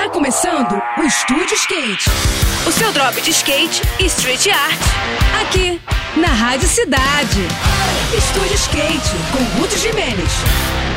Tá começando o Estúdio Skate. O seu drop de skate e street art. Aqui, na Rádio Cidade. Estúdio Skate, com Ruth Jimenez.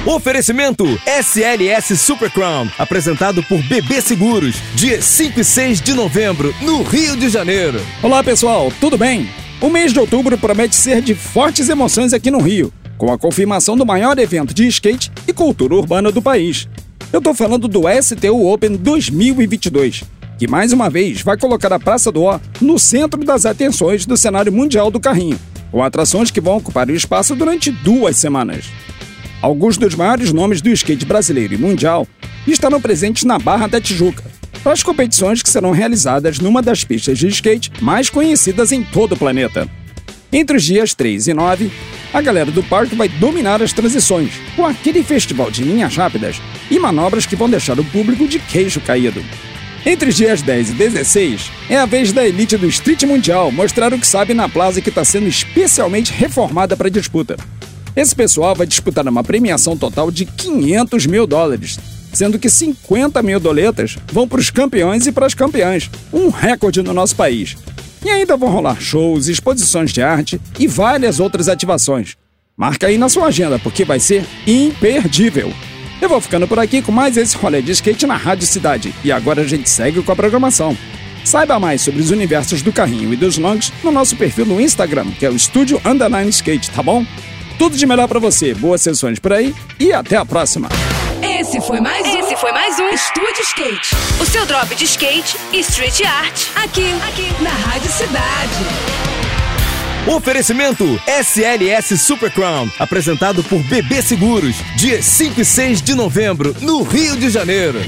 Oferecimento SLS Super Crown, apresentado por BB Seguros, dia 5 e 6 de novembro, no Rio de Janeiro. Olá pessoal, tudo bem? O mês de outubro promete ser de fortes emoções aqui no Rio, com a confirmação do maior evento de skate e cultura urbana do país. Eu tô falando do STU Open 2022, que mais uma vez vai colocar a Praça do Ó no centro das atenções do cenário mundial do carrinho, com atrações que vão ocupar o espaço durante duas semanas. Alguns dos maiores nomes do skate brasileiro e mundial estarão presentes na Barra da Tijuca, para as competições que serão realizadas numa das pistas de skate mais conhecidas em todo o planeta. Entre os dias 3 e 9, a galera do parque vai dominar as transições, com aquele festival de linhas rápidas e manobras que vão deixar o público de queixo caído. Entre os dias 10 e 16, é a vez da elite do Street Mundial mostrar o que sabe na plaza que está sendo especialmente reformada para disputa. Esse pessoal vai disputar uma premiação total de 500 mil dólares, sendo que 50 mil doletas vão para os campeões e para as campeãs, um recorde no nosso país. E ainda vão rolar shows, exposições de arte e várias outras ativações. Marca aí na sua agenda, porque vai ser imperdível. Eu vou ficando por aqui com mais esse rolê de skate na Rádio Cidade. E agora a gente segue com a programação. Saiba mais sobre os universos do carrinho e dos longs no nosso perfil no Instagram, que é o Estúdio Underline Skate, tá bom? Tudo de melhor para você, boas sessões por aí e até a próxima. Esse foi mais um. Esse foi mais um Estúdio Skate. O seu drop de skate e street art. Aqui, aqui, na Rádio Cidade. Oferecimento SLS Super Crown, apresentado por BB Seguros, dia 5 e 6 de novembro, no Rio de Janeiro.